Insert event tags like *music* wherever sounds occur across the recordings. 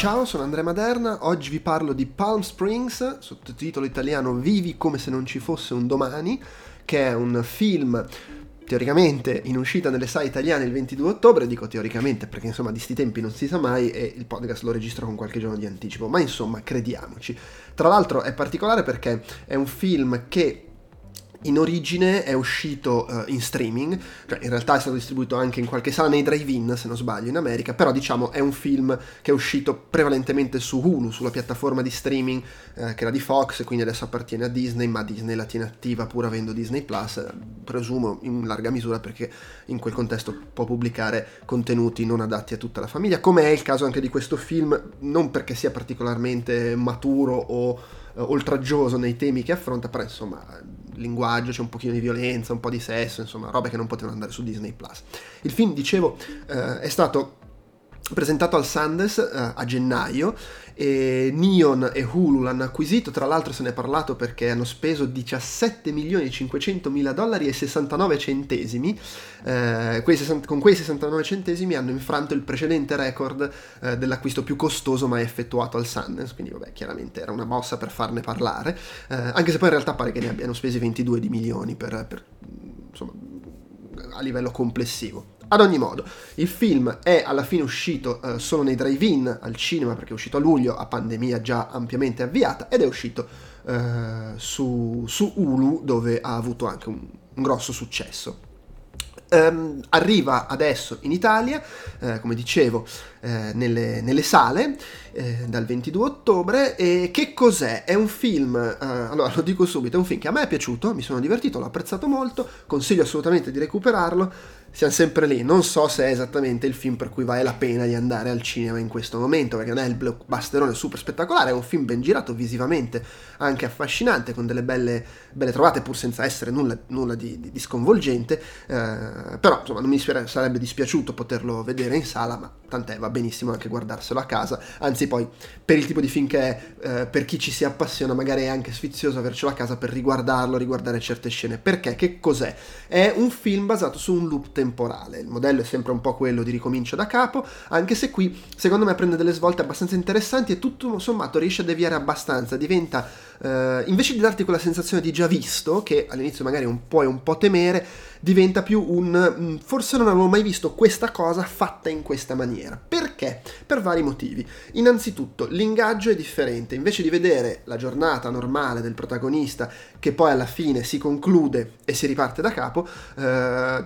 ciao, sono Andrea Maderna, oggi vi parlo di Palm Springs, sottotitolo italiano Vivi come se non ci fosse un domani, che è un film teoricamente in uscita nelle sale italiane il 22 ottobre, dico teoricamente perché insomma di sti tempi non si sa mai e il podcast lo registro con qualche giorno di anticipo, ma insomma crediamoci. Tra l'altro è particolare perché è un film che in origine è uscito uh, in streaming, cioè in realtà è stato distribuito anche in qualche sala nei drive-in se non sbaglio in America, però diciamo è un film che è uscito prevalentemente su Hulu, sulla piattaforma di streaming eh, che era di Fox, quindi adesso appartiene a Disney, ma Disney la tiene attiva pur avendo Disney Plus, presumo in larga misura perché in quel contesto può pubblicare contenuti non adatti a tutta la famiglia, come è il caso anche di questo film, non perché sia particolarmente maturo o uh, oltraggioso nei temi che affronta, però insomma linguaggio, c'è un pochino di violenza, un po' di sesso, insomma, robe che non potevano andare su Disney Plus. Il film, dicevo, eh, è stato presentato al Sundance uh, a gennaio e Neon e Hulu l'hanno acquisito, tra l'altro se ne è parlato perché hanno speso 17 milioni e 500 mila dollari e 69 centesimi, eh, quei 60, con quei 69 centesimi hanno infranto il precedente record eh, dell'acquisto più costoso mai effettuato al Sundance, quindi vabbè chiaramente era una mossa per farne parlare, eh, anche se poi in realtà pare che ne abbiano spesi 22 di milioni per, per insomma, a livello complessivo. Ad ogni modo, il film è alla fine uscito uh, solo nei drive-in al cinema perché è uscito a luglio, a pandemia già ampiamente avviata, ed è uscito su, su, Hulu dove ha avuto anche un, un grosso successo. Um, arriva adesso in Italia, eh, come dicevo, eh, nelle, nelle, sale eh, dal 22 ottobre. E che cos'è? È un film, eh, allora *laughs* lo dico subito, è un film che a me è piaciuto, mi sono divertito, l'ho apprezzato molto, consiglio assolutamente di recuperarlo siamo sempre lì. Non so se è esattamente il film per cui vale la pena di andare al cinema in questo momento, perché non è il blockbusterone super spettacolare, è un film ben girato visivamente, anche affascinante, con delle belle, belle trovate, pur senza essere nulla, nulla di, di, di, sconvolgente. Eh, però insomma non mi sarebbe dispiaciuto poterlo vedere in sala, ma tant'è, va benissimo anche guardarselo a casa. Anzi, poi per il tipo di film che è, eh, per chi ci si appassiona, magari è anche sfizioso avercelo a casa per riguardarlo, riguardare certe scene. Perché? Che cos'è? È un film basato su un loop temporale. Il modello è sempre un po' quello di ricomincio da capo, anche se qui secondo me prende delle svolte abbastanza interessanti e tutto sommato riesce a deviare abbastanza, diventa eh, invece di darti quella sensazione di già visto, che all'inizio magari un po' è un po' temere, diventa più un mm, forse non avevo mai visto questa cosa fatta in questa maniera. Perché? Per vari motivi. Innanzitutto, l'ingaggio è differente, invece di vedere la giornata normale del protagonista che poi alla fine si conclude e si riparte da capo, eh,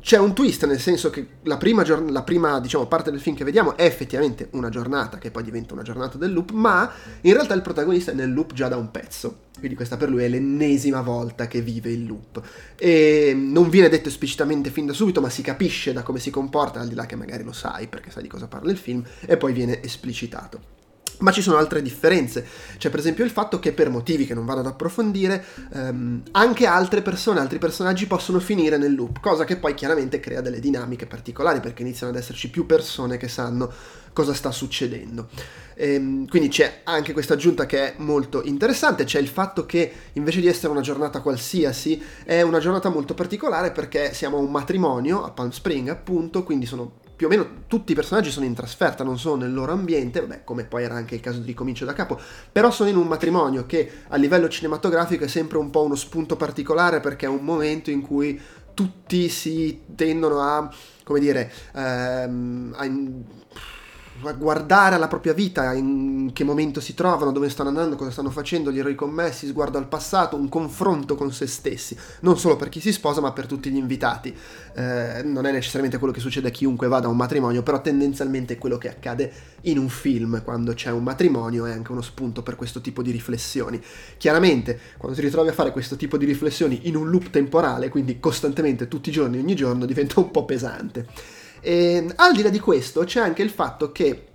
c'è un twist, nel senso che la prima, giorn- la prima diciamo, parte del film che vediamo è effettivamente una giornata che poi diventa una giornata del loop, ma in realtà il protagonista è nel loop già da un pezzo. Quindi questa per lui è l'ennesima volta che vive il loop. E non viene detto esplicitamente fin da subito, ma si capisce da come si comporta, al di là che magari lo sai, perché sai di cosa parla il film, e poi viene esplicitato. Ma ci sono altre differenze. C'è per esempio il fatto che per motivi che non vado ad approfondire, ehm, anche altre persone, altri personaggi possono finire nel loop, cosa che poi chiaramente crea delle dinamiche particolari perché iniziano ad esserci più persone che sanno cosa sta succedendo. Ehm, quindi c'è anche questa aggiunta che è molto interessante, c'è il fatto che invece di essere una giornata qualsiasi è una giornata molto particolare perché siamo a un matrimonio a Palm Spring appunto, quindi sono più o meno tutti i personaggi sono in trasferta, non sono nel loro ambiente, vabbè, come poi era anche il caso di Ricomincio da capo, però sono in un matrimonio che a livello cinematografico è sempre un po' uno spunto particolare perché è un momento in cui tutti si tendono a, come dire, ehm, a guardare alla propria vita, in che momento si trovano, dove stanno andando, cosa stanno facendo, gli eroi commessi, sguardo al passato, un confronto con se stessi, non solo per chi si sposa ma per tutti gli invitati. Eh, non è necessariamente quello che succede a chiunque vada a un matrimonio, però tendenzialmente è quello che accade in un film, quando c'è un matrimonio è anche uno spunto per questo tipo di riflessioni. Chiaramente, quando ti ritrovi a fare questo tipo di riflessioni in un loop temporale, quindi costantemente tutti i giorni, ogni giorno, diventa un po' pesante. E, ehm, al di là di questo c'è anche il fatto che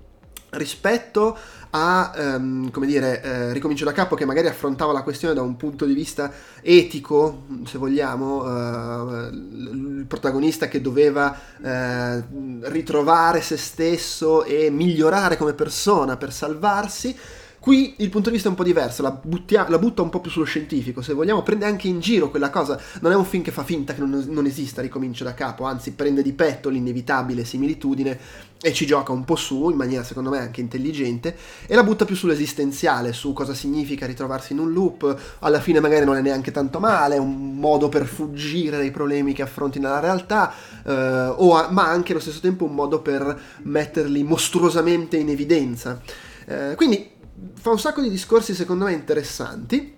rispetto a, um, come dire, eh, ricomincio da capo che magari affrontava la questione da un punto di vista etico, se vogliamo, uh, il protagonista che doveva uh, ritrovare se stesso e migliorare come persona per salvarsi, Qui il punto di vista è un po' diverso, la, buttia- la, butta un po' più sullo scientifico, se vogliamo, prende anche in giro quella cosa, non è un film che fa finta che non, non esista, ricomincia da capo, anzi prende di petto l'inevitabile similitudine e ci gioca un po' su, in maniera secondo me anche intelligente, e la butta più sull'esistenziale, su cosa significa ritrovarsi in un loop, alla fine magari non è neanche tanto male, è un modo per fuggire dai problemi che affronti nella realtà, eh, o, ma anche allo stesso tempo un modo per metterli mostruosamente in evidenza. Eh, quindi fa un sacco di discorsi secondo me interessanti.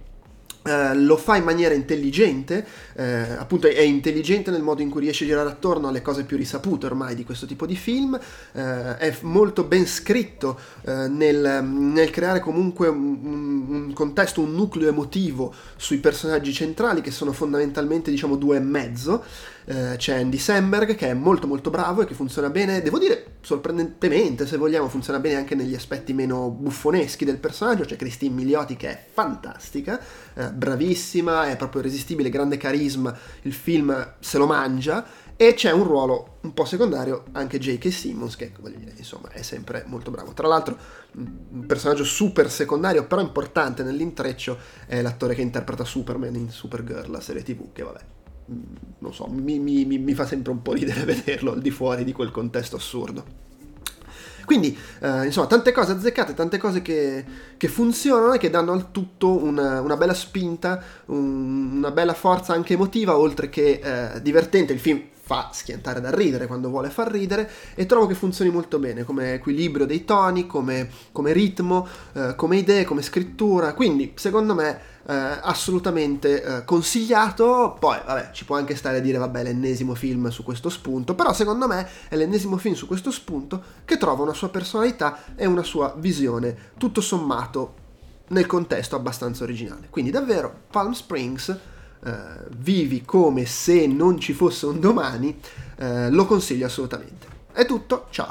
Uh, lo fa in maniera intelligente, uh, appunto è intelligente nel modo in cui riesce a girare attorno alle cose più risapute ormai di questo tipo di film, uh, è molto ben scritto nel, nel, creare comunque un, un, contesto, un nucleo emotivo sui personaggi centrali che sono fondamentalmente diciamo due e mezzo. Eh, c'è Andy Samberg che è molto molto bravo e che funziona bene, devo dire sorprendentemente se vogliamo, funziona bene anche negli aspetti meno buffoneschi del personaggio, c'è Christine Milioti che è fantastica, eh, bravissima, è proprio irresistibile, grande carisma, il film se lo mangia e c'è un ruolo un po' secondario anche J.K. Simmons che voglio dire insomma è sempre molto bravo tra l'altro un personaggio super secondario però importante nell'intreccio è l'attore che interpreta Superman in Supergirl la serie tv che vabbè non so, mi, mi, mi, fa sempre un po' ridere *laughs* vederlo al di fuori di quel contesto assurdo. Quindi, eh, insomma, tante cose azzeccate, tante cose che, che funzionano e che danno al tutto una, una bella spinta, un, una bella forza anche emotiva, oltre che eh, divertente. Il film fa schiantare da ridere quando vuole far ridere e trovo che funzioni molto bene come equilibrio dei toni, come, come ritmo, eh, come idee, come scrittura. Quindi, secondo me, eh, assolutamente eh, consigliato. Poi, vabbè, ci può anche stare a dire, vabbè, l'ennesimo film su questo spunto, però secondo me è l'ennesimo film su questo spunto che trova una sua personalità e una sua visione, tutto sommato nel contesto abbastanza originale. Quindi davvero Palm Springs eh, vivi come se non ci fosse un domani, eh, lo consiglio assolutamente. È tutto, ciao!